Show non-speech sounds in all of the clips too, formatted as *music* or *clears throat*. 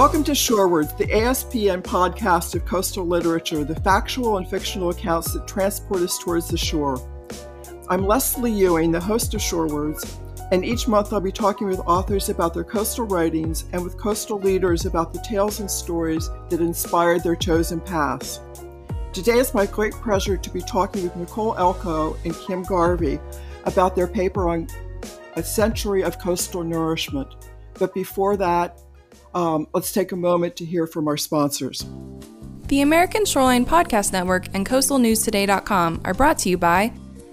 Welcome to Shorewards, the ASPN podcast of coastal literature, the factual and fictional accounts that transport us towards the shore. I'm Leslie Ewing, the host of Shorewards, and each month I'll be talking with authors about their coastal writings and with coastal leaders about the tales and stories that inspired their chosen paths. Today it's my great pleasure to be talking with Nicole Elko and Kim Garvey about their paper on a century of coastal nourishment. But before that, um, let's take a moment to hear from our sponsors. The American Shoreline Podcast Network and CoastalNewsToday.com are brought to you by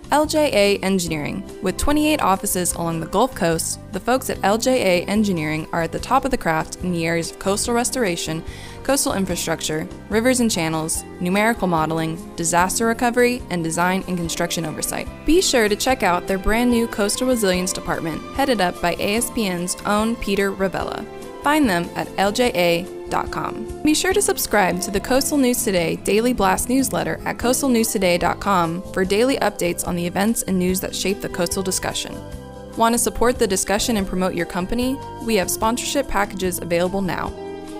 LJA Engineering. With 28 offices along the Gulf Coast, the folks at LJA Engineering are at the top of the craft in the areas of coastal restoration, coastal infrastructure, rivers and channels, numerical modeling, disaster recovery, and design and construction oversight. Be sure to check out their brand new Coastal Resilience Department, headed up by ASPN's own Peter Ravella. Find them at lja.com. Be sure to subscribe to the Coastal News Today Daily Blast newsletter at coastalnewstoday.com for daily updates on the events and news that shape the coastal discussion. Want to support the discussion and promote your company? We have sponsorship packages available now.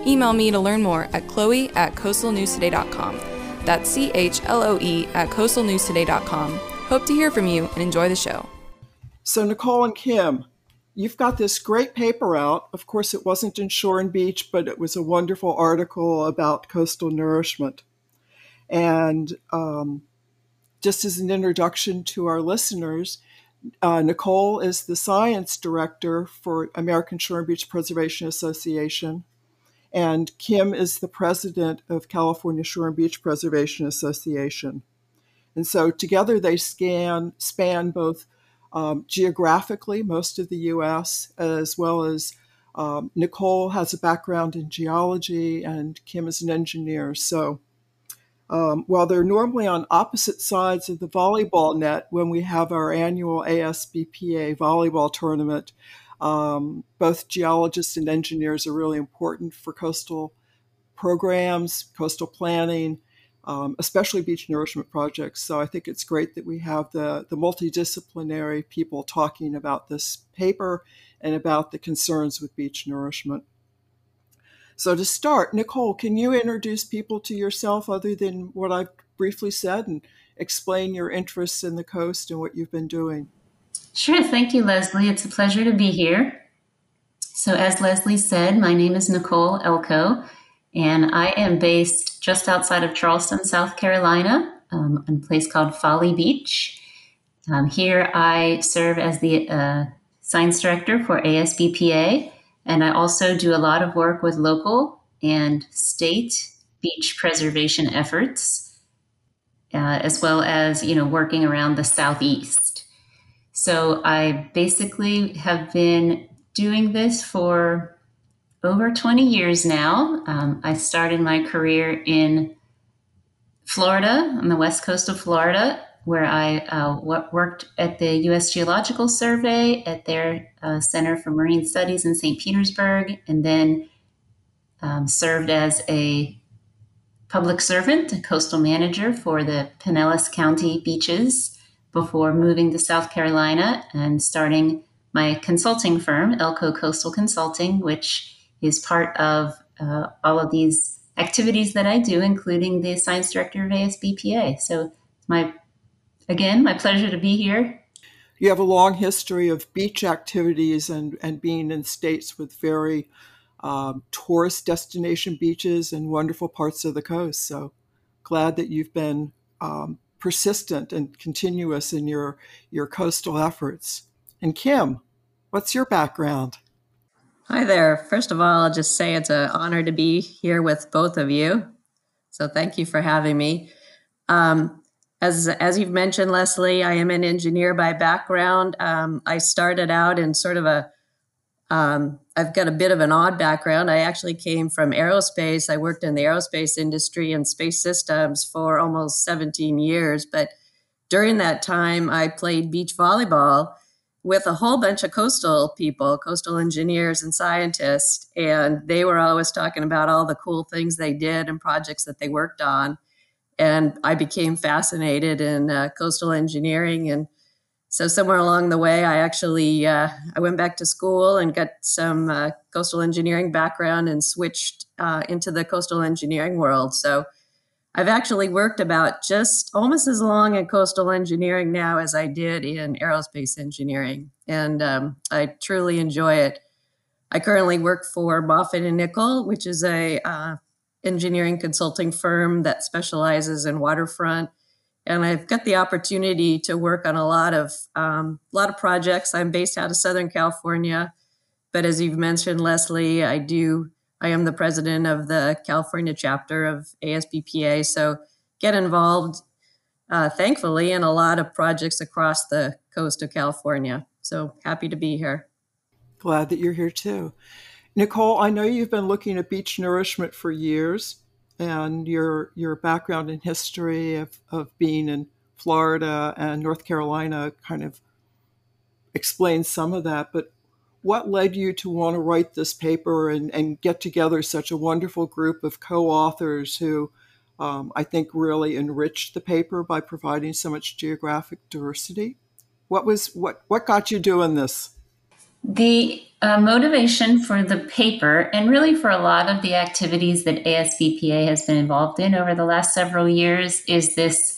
Email me to learn more at chloe at coastalnewstoday.com. That's C H L O E at coastalnewstoday.com. Hope to hear from you and enjoy the show. So, Nicole and Kim, you've got this great paper out. Of course, it wasn't in Shore and Beach, but it was a wonderful article about coastal nourishment. And um, just as an introduction to our listeners, uh, Nicole is the science director for American Shore and Beach Preservation Association, and Kim is the president of California Shore and Beach Preservation Association. And so together they scan, span both um, geographically, most of the US, as well as um, Nicole has a background in geology and Kim is an engineer. So um, while they're normally on opposite sides of the volleyball net when we have our annual ASBPA volleyball tournament, um, both geologists and engineers are really important for coastal programs, coastal planning, um, especially beach nourishment projects. So I think it's great that we have the, the multidisciplinary people talking about this paper and about the concerns with beach nourishment. So to start, Nicole, can you introduce people to yourself other than what I've briefly said and explain your interests in the coast and what you've been doing? Sure. Thank you, Leslie. It's a pleasure to be here. So, as Leslie said, my name is Nicole Elko, and I am based just outside of Charleston, South Carolina, um, in a place called Folly Beach. Um, here I serve as the uh, science director for ASBPA, and I also do a lot of work with local and state beach preservation efforts, uh, as well as you know working around the southeast. So I basically have been doing this for over 20 years now. Um, I started my career in Florida, on the west coast of Florida, where I uh, worked at the U.S. Geological Survey at their uh, Center for Marine Studies in St. Petersburg, and then um, served as a public servant, a coastal manager for the Pinellas County beaches before moving to South Carolina and starting my consulting firm, Elko Coastal Consulting, which is part of uh, all of these activities that I do, including the science director of ASBPA. So my, again, my pleasure to be here. You have a long history of beach activities and, and being in states with very um, tourist destination beaches and wonderful parts of the coast. So glad that you've been um, persistent and continuous in your, your coastal efforts. And Kim, what's your background? Hi there. First of all, I'll just say it's an honor to be here with both of you. So thank you for having me. Um, as as you've mentioned, Leslie, I am an engineer by background. Um, I started out in sort of a um, I've got a bit of an odd background. I actually came from aerospace. I worked in the aerospace industry and space systems for almost 17 years. But during that time, I played beach volleyball with a whole bunch of coastal people, coastal engineers and scientists, and they were always talking about all the cool things they did and projects that they worked on. And I became fascinated in uh, coastal engineering and so somewhere along the way, I actually uh, I went back to school and got some uh, coastal engineering background and switched uh, into the coastal engineering world. So I've actually worked about just almost as long in coastal engineering now as I did in aerospace engineering, and um, I truly enjoy it. I currently work for Moffatt and Nichol, which is a uh, engineering consulting firm that specializes in waterfront and I've got the opportunity to work on a lot of um, a lot of projects. I'm based out of Southern California, but as you've mentioned, Leslie, I do I am the president of the California chapter of ASBPA, so get involved, uh, thankfully, in a lot of projects across the coast of California. So happy to be here. Glad that you're here too. Nicole, I know you've been looking at beach nourishment for years and your your background in history of, of being in Florida and North Carolina kind of explains some of that. But what led you to want to write this paper and, and get together such a wonderful group of co-authors who um, I think really enriched the paper by providing so much geographic diversity? What was what what got you doing this? The uh, motivation for the paper, and really for a lot of the activities that ASBPA has been involved in over the last several years, is this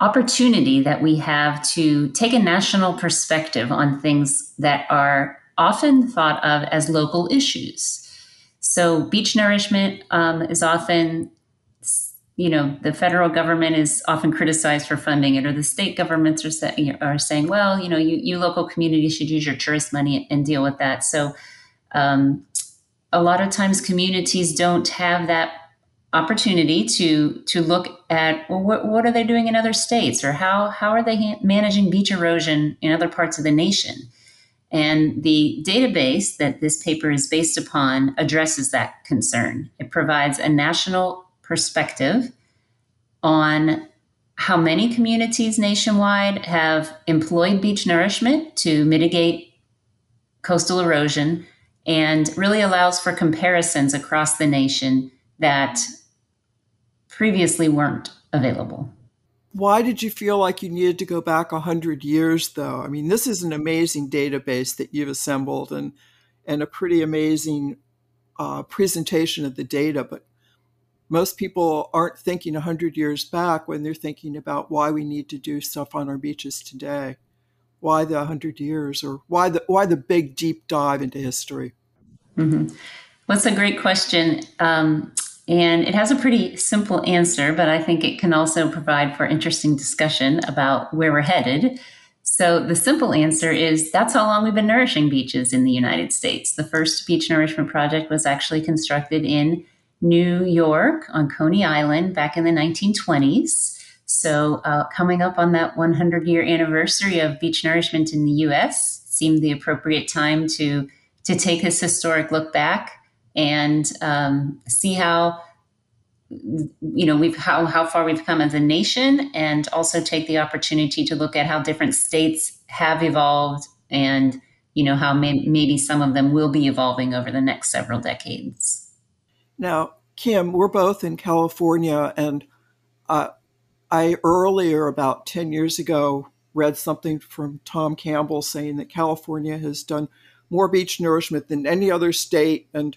opportunity that we have to take a national perspective on things that are often thought of as local issues. So, beach nourishment um, is often you know, the federal government is often criticized for funding it, or the state governments are, are saying, well, you know, you, you local communities should use your tourist money and deal with that. So, um, a lot of times communities don't have that opportunity to to look at well, what, what are they doing in other states? Or how how are they ha- managing beach erosion in other parts of the nation? And the database that this paper is based upon addresses that concern. It provides a national perspective on how many communities nationwide have employed beach nourishment to mitigate coastal erosion and really allows for comparisons across the nation that previously weren't available. Why did you feel like you needed to go back 100 years, though? I mean, this is an amazing database that you've assembled and, and a pretty amazing uh, presentation of the data, but most people aren't thinking 100 years back when they're thinking about why we need to do stuff on our beaches today why the 100 years or why the why the big deep dive into history mm-hmm. that's a great question um, and it has a pretty simple answer but i think it can also provide for interesting discussion about where we're headed. So the simple answer is that's how long we've been nourishing beaches in the united states. The first beach nourishment project was actually constructed in New York on Coney Island back in the 1920s. So, uh, coming up on that 100 year anniversary of beach nourishment in the US seemed the appropriate time to, to take this historic look back and um, see how you know we've how, how far we've come as a nation and also take the opportunity to look at how different states have evolved and you know how may, maybe some of them will be evolving over the next several decades. Now, Kim, we're both in California, and uh, I earlier, about 10 years ago, read something from Tom Campbell saying that California has done more beach nourishment than any other state. And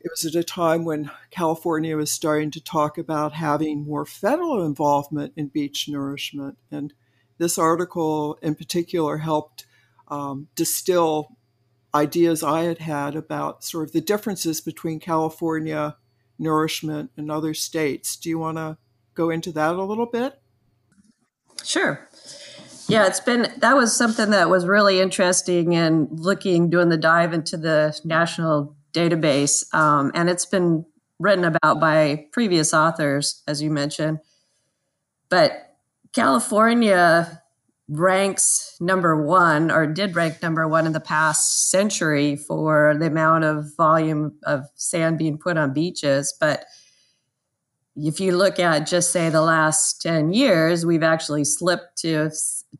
it was at a time when California was starting to talk about having more federal involvement in beach nourishment. And this article in particular helped um, distill ideas I had had about sort of the differences between California nourishment and other states. Do you want to go into that a little bit? Sure. Yeah, it's been that was something that was really interesting and looking, doing the dive into the national database. Um, and it's been written about by previous authors, as you mentioned. But California ranks number one or did rank number one in the past century for the amount of volume of sand being put on beaches. But if you look at just say the last 10 years, we've actually slipped to,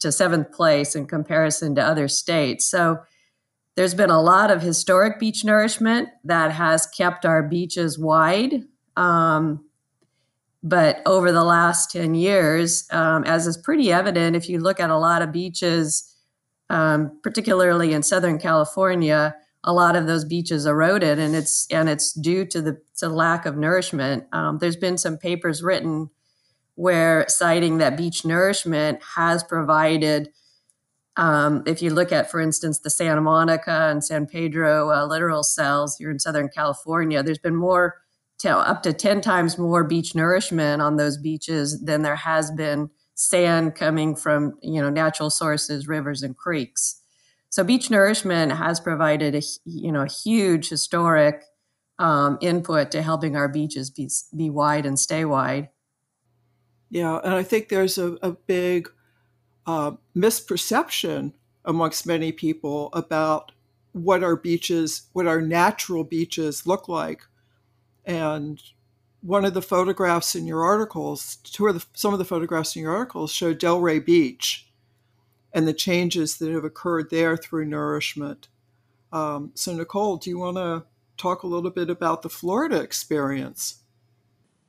to seventh place in comparison to other states. So there's been a lot of historic beach nourishment that has kept our beaches wide. Um, But over the last 10 years, um, as is pretty evident, if you look at a lot of beaches, um, particularly in Southern California, a lot of those beaches eroded, and it's and it's due to the to lack of nourishment. Um, there's been some papers written where citing that beach nourishment has provided. Um, if you look at, for instance, the Santa Monica and San Pedro uh, littoral cells here in Southern California, there's been more, to, up to 10 times more beach nourishment on those beaches than there has been sand coming from, you know, natural sources, rivers and creeks. So beach nourishment has provided a, you know, a huge historic um, input to helping our beaches be, be wide and stay wide. Yeah, and I think there's a, a big uh, misperception amongst many people about what our beaches, what our natural beaches look like. And one of the photographs in your articles, two of the, some of the photographs in your articles show Delray Beach and the changes that have occurred there through nourishment. Um, so, Nicole, do you want to talk a little bit about the Florida experience?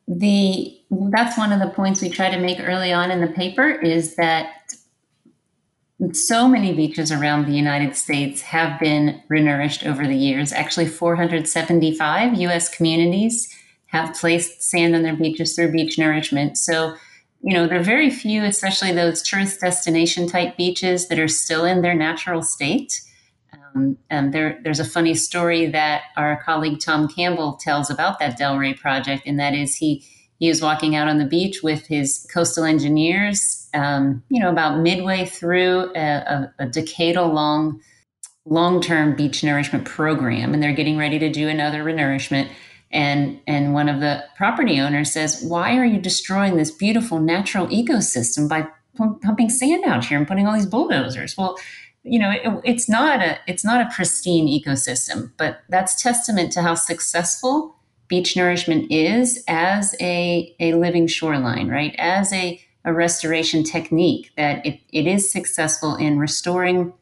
The that's one of the points we try to make early on in the paper is that so many beaches around the United States have been renourished over the years. Actually, 475 U.S. communities have placed sand on their beaches through beach nourishment. So, you know, there are very few, especially those tourist destination type beaches, that are still in their natural state. Um, and there, there's a funny story that our colleague Tom Campbell tells about that Delray project, and that is he he was walking out on the beach with his coastal engineers, um, you know, about midway through a, a, a decadal long long term beach nourishment program, and they're getting ready to do another renourishment. And and one of the property owners says, "Why are you destroying this beautiful natural ecosystem by pumping sand out here and putting all these bulldozers?" Well you know it, it's not a it's not a pristine ecosystem but that's testament to how successful beach nourishment is as a, a living shoreline right? As a, a restoration technique that it, it is successful in restoring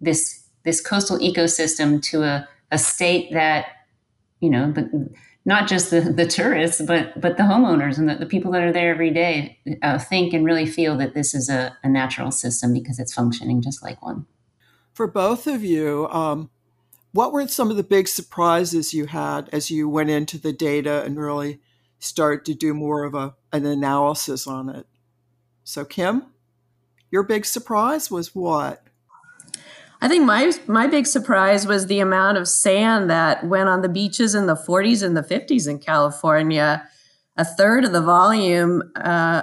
this this coastal ecosystem to a, a state that you know the, not just the, the tourists but but the homeowners and the, the people that are there every day uh, think and really feel that this is a, a natural system because it's functioning just like one for both of you, um, what were some of the big surprises you had as you went into the data and really started to do more of a, an analysis on it? So, Kim, your big surprise was what? I think my my big surprise was the amount of sand that went on the beaches in the 40s and the 50s in California. A third of the volume uh,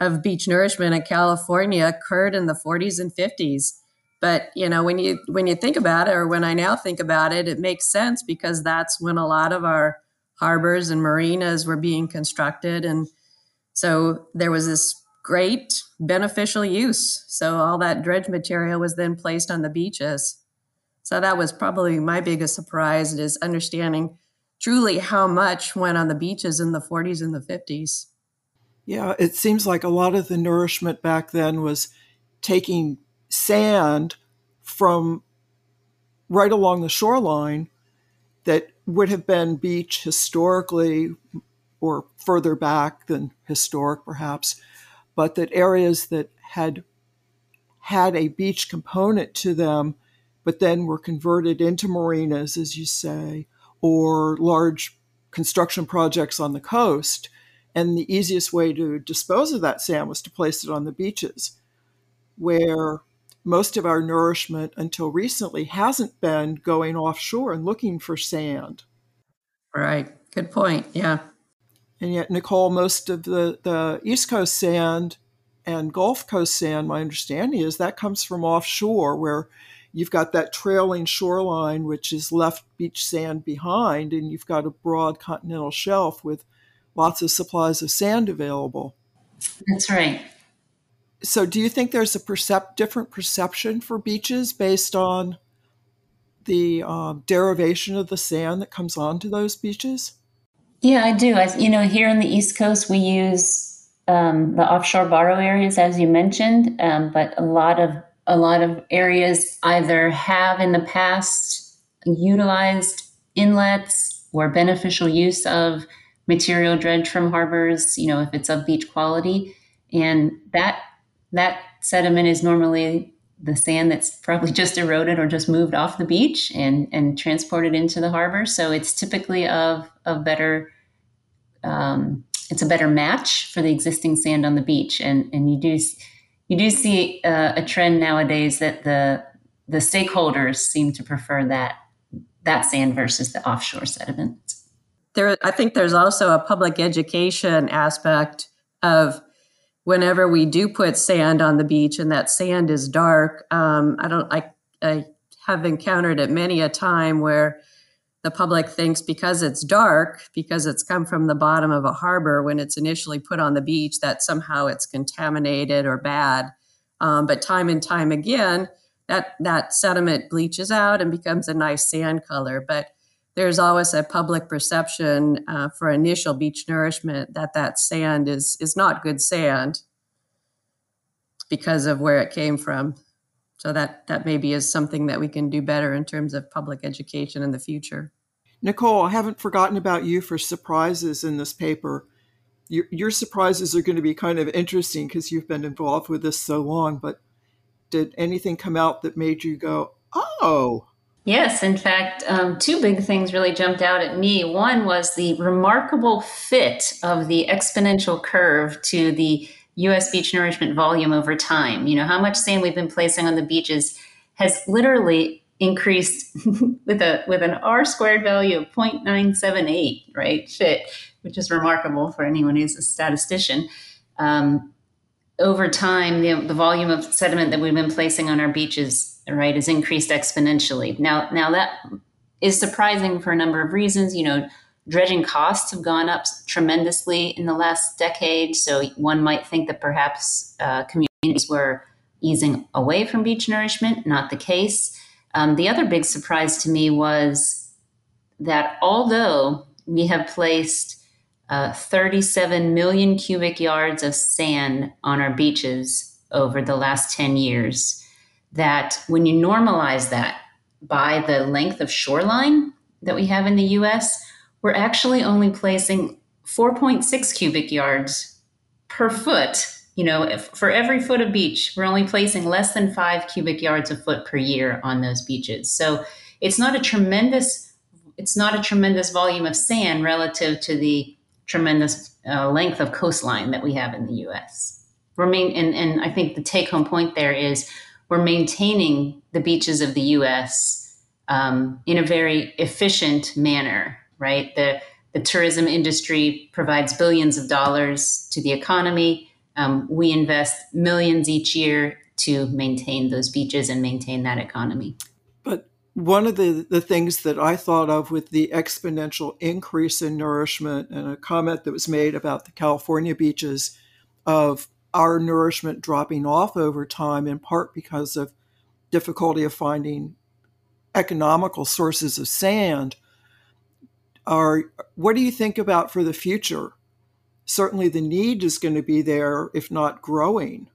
of beach nourishment in California occurred in the 40s and 50s. But you know, when you when you think about it, or when I now think about it, it makes sense because that's when a lot of our harbors and marinas were being constructed, and so there was this great beneficial use. So all that dredge material was then placed on the beaches. So that was probably my biggest surprise is understanding truly how much went on the beaches in the 40s and the 50s. Yeah, it seems like a lot of the nourishment back then was taking sand from right along the shoreline that would have been beach historically or further back than historic perhaps, but that areas that had had a beach component to them, but then were converted into marinas, as you say, or large construction projects on the coast. And the easiest way to dispose of that sand was to place it on the beaches, where most of our nourishment until recently hasn't been going offshore and looking for sand. Right. Good point. Yeah. And yet, Nicole, most of the, the East Coast sand and Gulf Coast sand, my understanding is that comes from offshore where you've got that trailing shoreline, which is left beach sand behind, and you've got a broad continental shelf with lots of supplies of sand available. That's right. So, do you think there's a percep- different perception for beaches based on the um, derivation of the sand that comes onto those beaches? Yeah, I do. As you know, here on the East Coast, we use um, the offshore borrow areas, as you mentioned, um, but a lot of a lot of areas either have in the past utilized inlets or beneficial use of material dredged from harbors, you know, if it's of beach quality. And that that sediment is normally the sand that's probably *laughs* just eroded or just moved off the beach and, and transported into the harbor. So it's typically of, of better, um, it's a better match for the existing sand on the beach. And, and you do, you do see uh, a trend nowadays that the, the stakeholders seem to prefer that, that sand versus the offshore sediment. There, I think there's also a public education aspect of whenever we do put sand on the beach and that sand is dark, um, I don't, I, I have encountered it many a time where the public thinks because it's dark, because it's come from the bottom of a harbor when it's initially put on the beach, that somehow it's contaminated or bad. Um, but time and time again, that that sediment bleaches out and becomes a nice sand color. But there's always a public perception uh, for initial beach nourishment that that sand is is not good sand because of where it came from. So that that maybe is something that we can do better in terms of public education in the future. Nicole, I haven't forgotten about you for surprises in this paper. Your, your surprises are going to be kind of interesting because you've been involved with this so long. But did anything come out that made you go, "Oh"? Yes, in fact, um, two big things really jumped out at me. One was the remarkable fit of the exponential curve to the U.S. beach nourishment volume over time. You know, how much sand we've been placing on the beaches has literally increased *laughs* with a with an R squared value of 0.978, right? Fit, which is remarkable for anyone who's a statistician. Um, over time, the, the volume of sediment that we've been placing on our beaches right, is increased exponentially. Now, now that is surprising for a number of reasons. You know, dredging costs have gone up tremendously in the last decade. So one might think that perhaps uh, communities were easing away from beach nourishment. Not the case. Um, the other big surprise to me was that although we have placed uh, 37 million cubic yards of sand on our beaches over the last 10 years, that when you normalize that by the length of shoreline that we have in the US, we're actually only placing 4.6 cubic yards per foot. You know, if, for every foot of beach, we're only placing less than five cubic yards a foot per year on those beaches. So it's not a tremendous it's not a tremendous volume of sand relative to the tremendous uh, length of coastline that we have in the U.S. Remain, and, and I think the take home point there is we're maintaining the beaches of the U.S. Um, in a very efficient manner, right? The the tourism industry provides billions of dollars to the economy. Um, we invest millions each year to maintain those beaches and maintain that economy. But one of the, the things that I thought of with the exponential increase in nourishment and a comment that was made about the California beaches of our nourishment dropping off over time, in part because of difficulty of finding economical sources of sand. Are what do you think about for the future? Certainly, the need is going to be there, if not growing.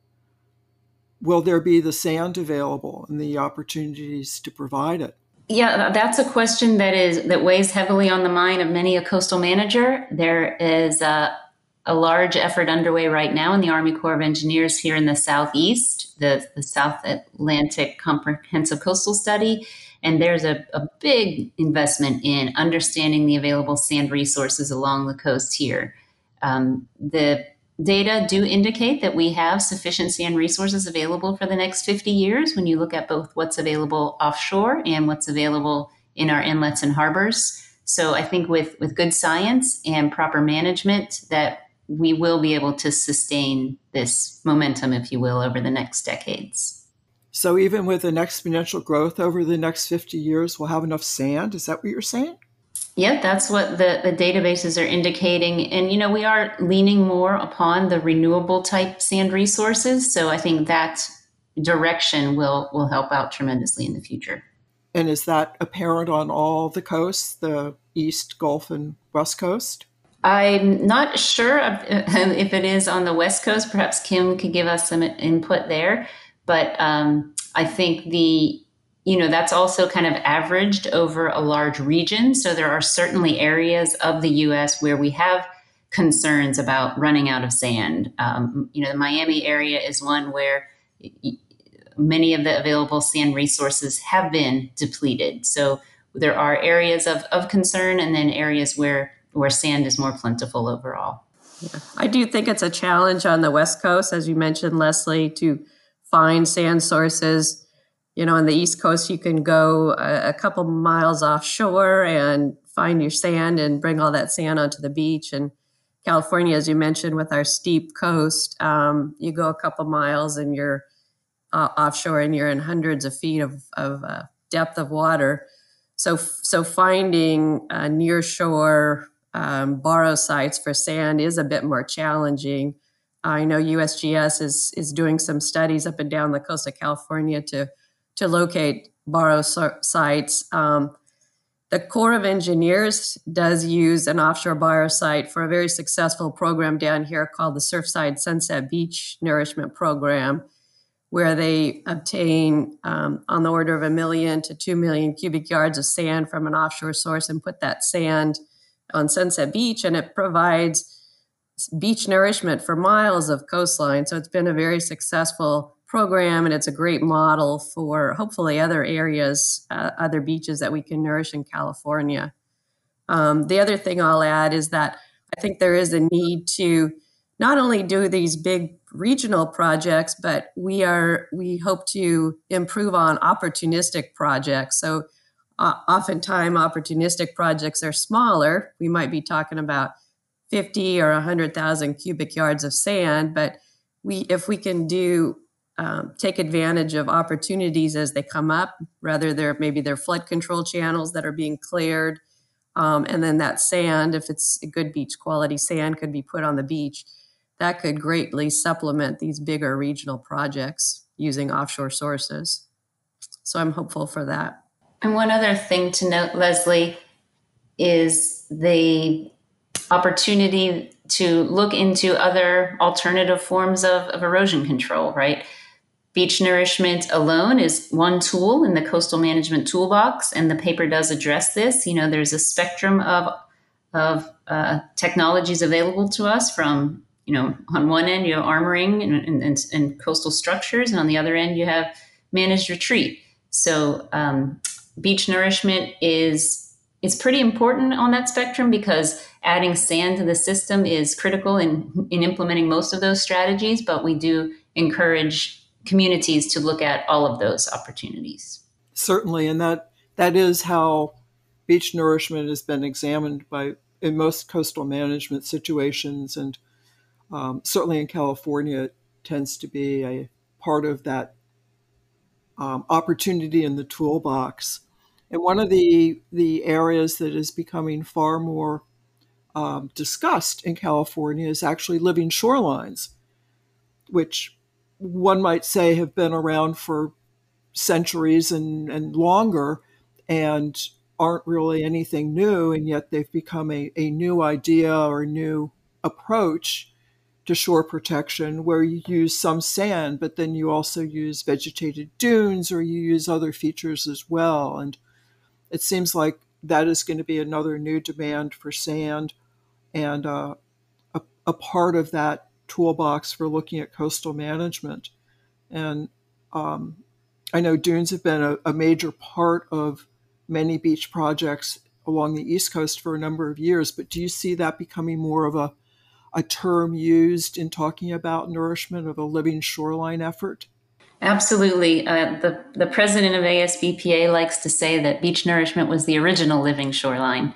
Will there be the sand available and the opportunities to provide it? Yeah, that's a question that is that weighs heavily on the mind of many a coastal manager. There is a a large effort underway right now in the Army Corps of Engineers here in the Southeast, the, the South Atlantic Comprehensive Coastal Study. And there's a, a big investment in understanding the available sand resources along the coast here. Um, the data do indicate that we have sufficient sand resources available for the next 50 years when you look at both what's available offshore and what's available in our inlets and harbors. So I think with, with good science and proper management that we will be able to sustain this momentum, if you will, over the next decades. So, even with an exponential growth over the next 50 years, we'll have enough sand? Is that what you're saying? Yeah, that's what the, the databases are indicating. And, you know, we are leaning more upon the renewable type sand resources. So, I think that direction will, will help out tremendously in the future. And is that apparent on all the coasts, the East, Gulf, and West Coast? I'm not sure *laughs* if it is on the West Coast. Perhaps Kim could give us some input there. But um, I think the you know, that's also kind of averaged over a large region. So there are certainly areas of the US where we have concerns about running out of sand. Um, you know, the Miami area is one where many of the available sand resources have been depleted. So there are areas of, of concern and then areas where, where sand is more plentiful overall. Yeah. I do think it's a challenge on the West Coast, as you mentioned, Leslie, to find sand sources you know, on the East Coast, you can go a, a, couple miles offshore and find your sand and bring all that sand onto the beach. And California, as you mentioned, with our steep coast, um, you go a couple miles and you're uh, offshore and you're in hundreds of feet of, of uh, depth of water. So, so finding uh, near shore um, borrow sites for sand is a bit more challenging. I know USGS is is doing some studies up and down the coast of California to to locate borrow sites. Um, the Corps of Engineers does use an offshore borrow site for a very successful program down here called the Surfside Sunset Beach Nourishment Program, where they obtain um, on the order of a million to two million cubic yards of sand from an offshore source and put that sand on Sunset Beach, and it provides beach nourishment for miles of coastline. So it's been a very successful program, and it's a great model for hopefully other areas, uh, other beaches that we can nourish in California. Um, the other thing I'll add is that I think there is a need to not only do these big regional projects, but we are we hope to improve on opportunistic projects. So, uh, oftentimes opportunistic projects are smaller. We might be talking about 50 or 100,000 cubic yards of sand, but we if we can do um, take advantage of opportunities as they come up. Rather, there maybe they're flood control channels that are being cleared, um, and then that sand, if it's a good beach quality sand, could be put on the beach. That could greatly supplement these bigger regional projects using offshore sources. So I'm hopeful for that. And one other thing to note, Leslie, is the opportunity to look into other alternative forms of, of erosion control, right? Beach nourishment alone is one tool in the coastal management toolbox, and the paper does address this. You know, there's a spectrum of of uh, technologies available to us from you know on one end you have armoring and, and, and coastal structures, and on the other end you have managed retreat. So um, beach nourishment is is pretty important on that spectrum because adding sand to the system is critical in in implementing most of those strategies. But we do encourage communities to look at all of those opportunities. Certainly, and that that is how beach nourishment has been examined by in most coastal management situations, and um, certainly in California, it tends to be a part of that um, opportunity in the toolbox. And one of the the areas that is becoming far more um, discussed in California is actually living shorelines, which one might say have been around for centuries and, and longer and aren't really anything new, and yet they've become a, a new idea or a new approach to shore protection where you use some sand, but then you also use vegetated dunes or you use other features as well. And it seems like that is going to be another new demand for sand and uh, a, a part of that toolbox for looking at coastal management. And um, I know dunes have been a, a, major part of many beach projects along the East Coast for a number of years, but do you see that becoming more of a, a term used in talking about nourishment of a living shoreline effort? Absolutely. Uh, the, the president of ASBPA likes to say that beach nourishment was the original living shoreline.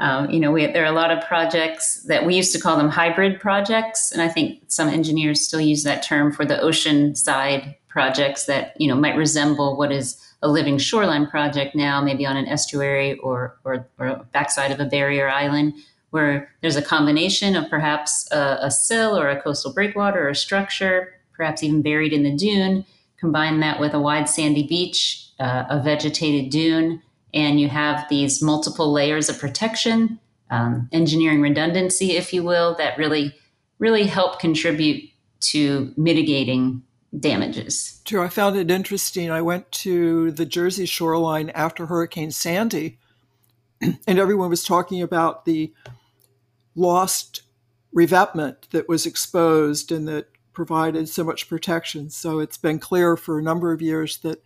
Um, you know, we, there are a lot of projects that we used to call them hybrid projects, and I think some engineers still use that term for the ocean side projects that you know might resemble what is a living shoreline project now, maybe on an estuary or or, or backside of a barrier island, where there's a combination of perhaps a, a sill or a coastal breakwater or a structure, perhaps even buried in the dune. Combine that with a wide sandy beach, uh, a vegetated dune and you have these multiple layers of protection, um, engineering redundancy, if you will, that really, really help contribute to mitigating damages. True. I found it interesting. I went to the Jersey shoreline after Hurricane Sandy, *clears throat* and everyone was talking about the lost revetment that was exposed and that provided so much protection. So it's been clear for a number of years that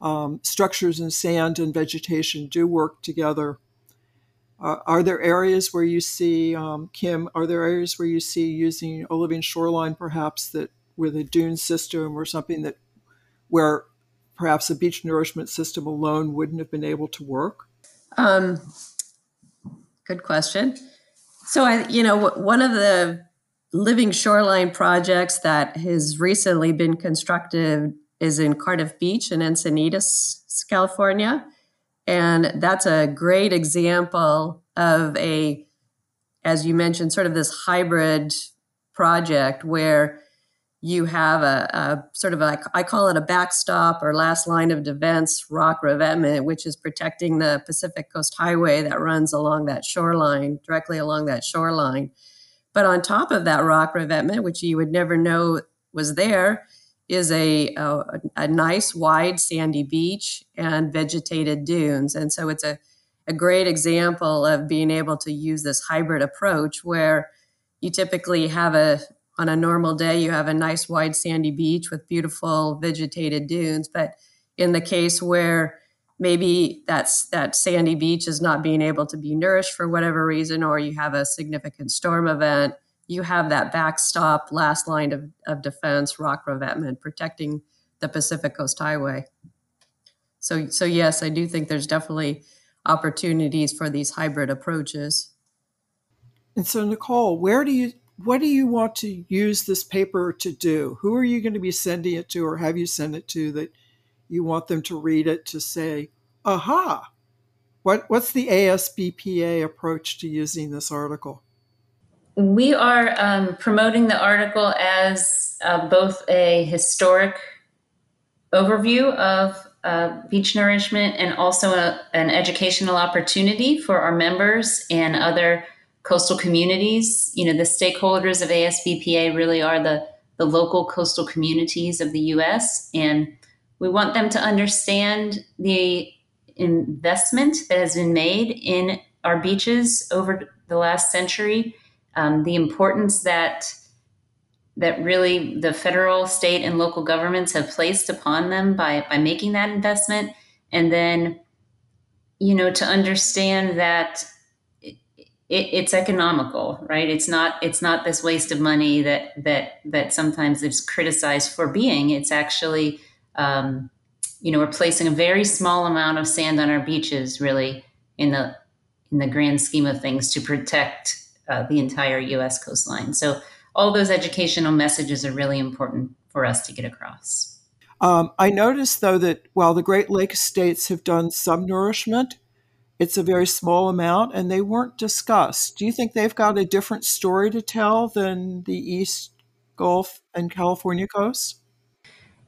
um, structures in sand and vegetation do work together. Uh, are there areas where you see, um, Kim, are there areas where you see using a living shoreline perhaps that with a dune system or something that where perhaps a beach nourishment system alone wouldn't have been able to work? Um, good question. So I, you know, one of the living shoreline projects that has recently been constructed is in Cardiff Beach in Encinitas, California. And that's a great example of a, as you mentioned, sort of this hybrid project where you have a, a sort of a, I call it a backstop or last line of defense rock revetment, which is protecting the Pacific Coast Highway that runs along that shoreline, directly along that shoreline. But on top of that rock revetment, which you would never know was there, is a, a, a nice wide sandy beach and vegetated dunes. And so it's a, a great example of being able to use this hybrid approach where you typically have a on a normal day you have a nice wide sandy beach with beautiful vegetated dunes but in the case where maybe that's that sandy beach is not being able to be nourished for whatever reason or you have a significant storm event you have that backstop last line of, of defense rock revetment protecting the pacific coast highway so so yes i do think there's definitely opportunities for these hybrid approaches and so nicole where do you what do you want to use this paper to do? Who are you going to be sending it to, or have you sent it to that you want them to read it to say, aha, what, what's the ASBPA approach to using this article? We are um, promoting the article as uh, both a historic overview of uh, beach nourishment and also a, an educational opportunity for our members and other coastal communities. You know, the stakeholders of ASBPA really are the, the local coastal communities of the US. And we want them to understand the investment that has been made in our beaches over the last century, um, the importance that that really the federal, state, and local governments have placed upon them by by making that investment, and then you know to understand that it, it's economical, right? It's not it's not this waste of money that that that sometimes is criticized for being. It's actually um, you know we're placing a very small amount of sand on our beaches, really in the in the grand scheme of things to protect uh, the entire U.S. coastline. So all those educational messages are really important for us to get across. Um, I noticed, though, that while the Great Lakes states have done some nourishment, it's a very small amount and they weren't discussed. Do you think they've got a different story to tell than the East Gulf and California coasts?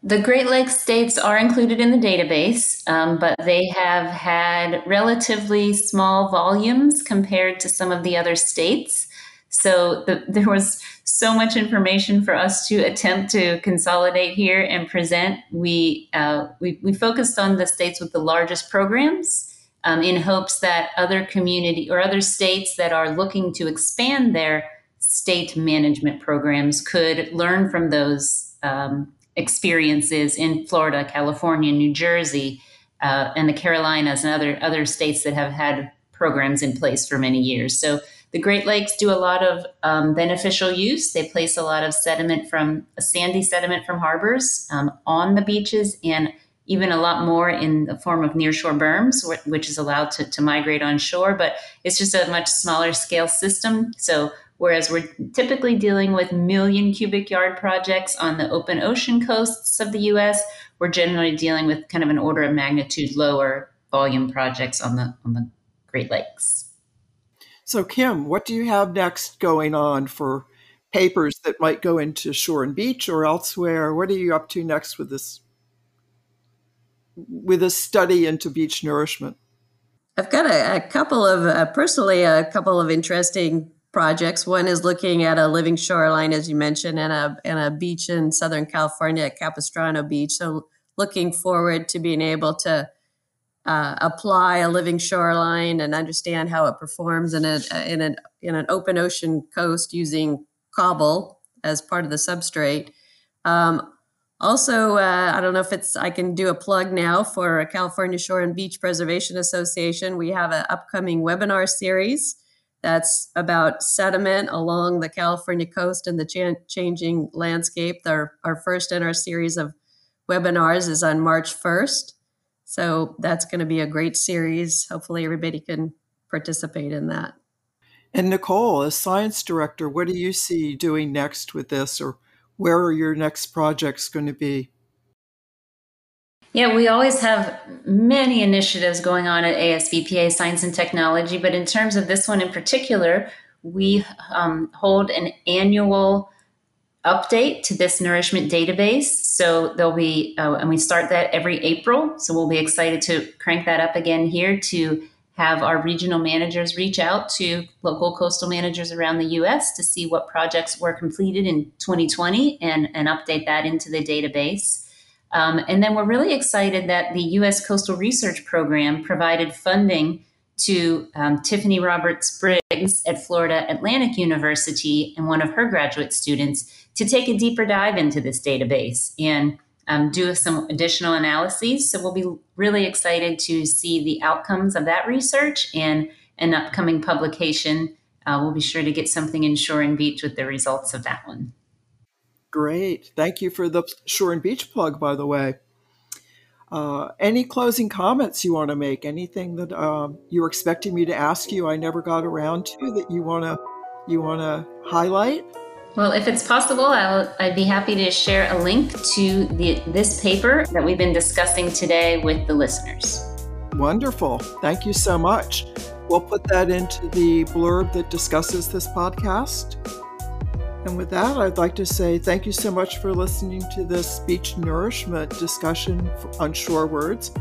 The Great Lakes states are included in the database, um, but they have had relatively small volumes compared to some of the other states. So the, *laughs* there was so much information for us to attempt to consolidate here and present. We, uh, we, we focused on the states with the largest programs um, in hopes that other community or other states that are looking to expand their state management programs could learn from those um, experiences in Florida, California, New Jersey, uh, and the Carolinas and other other states that have had programs in place for many years. So the Great Lakes do a lot of um, beneficial use. They place a lot of sediment from sandy sediment from harbors um, on the beaches and even a lot more in the form of nearshore berms, which is allowed to, to migrate on shore, but it's just a much smaller scale system. So whereas we're typically dealing with million cubic yard projects on the open ocean coasts of the US, we're generally dealing with kind of an order of magnitude lower volume projects on the on the Great Lakes. So Kim, what do you have next going on for papers that might go into Shore and Beach or elsewhere? What are you up to next with this with a study into beach nourishment? I've got a, a couple of uh, personally a couple of interesting projects. One is looking at a living shoreline, as you mentioned, and a and a beach in Southern California at Capistrano Beach. So looking forward to being able to uh, apply a living shoreline and understand how it performs in a in an in an open ocean coast using cobble as part of the substrate. Um, also, uh, I don't know if it's I can do a plug now for California Shore and Beach Preservation Association. We have an upcoming webinar series that's about sediment along the California coast and the cha- changing landscape. Our, our first in our series of webinars is on March 1st. So that's going to be a great series. Hopefully, everybody can participate in that. And Nicole, as science director, what do you see doing next with this, or where are your next projects going to be? Yeah, we always have many initiatives going on at ASBPA Science and Technology, but in terms of this one in particular, we um, hold an annual update to this nourishment database. So there'll be, uh, and we start that every April. So we'll be excited to crank that up again here to have our regional managers reach out to local coastal managers around the US to see what projects were completed in 2020 and, and update that into the database. Um, and then we're really excited that the US Coastal Research Program provided funding to um, Tiffany Roberts Briggs at Florida Atlantic University and one of her graduate students to take a deeper dive into this database and um, do some additional analyses. So we'll be really excited to see the outcomes of that research and an upcoming publication. Uh, we'll be sure to get something in Shore and Beach with the results of that one. Great. Thank you for the Shore and Beach plug, by the way. Uh, any closing comments you want to make? Anything that um, you were expecting me to ask you I never got around to that you want to you want to highlight? Well, if it's possible, I'll, I'd be happy to share a link to the, this paper that we've been discussing today with the listeners. Wonderful. Thank you so much. We'll put that into the blurb that discusses this podcast. And with that, I'd like to say thank you so much for listening to this beach nourishment discussion on shore words.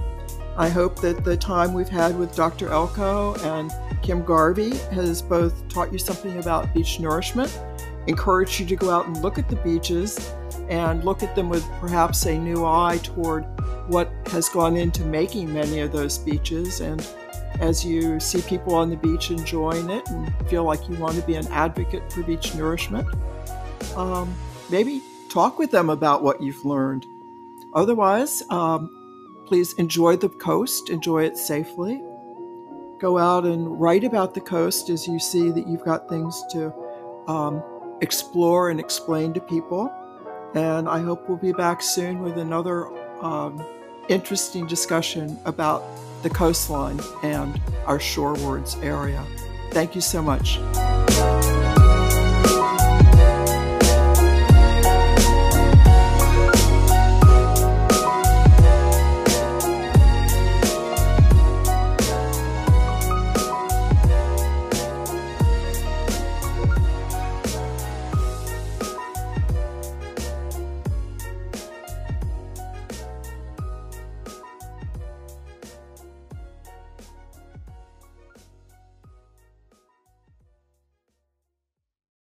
I hope that the time we've had with Dr. Elko and Kim Garvey has both taught you something about beach nourishment encouraged you to go out and look at the beaches and look at them with perhaps a new eye toward what has gone into making many of those beaches. And as you see people on the beach enjoying it and feel like you want to be an advocate for beach nourishment, um, maybe talk with them about what you've learned. Otherwise, um, please enjoy the coast, enjoy it safely. Go out and write about the coast as you see that you've got things to um, explore and explain to people. And I hope we'll be back soon with another um, interesting discussion about the coastline and our shorewards area. Thank you so much.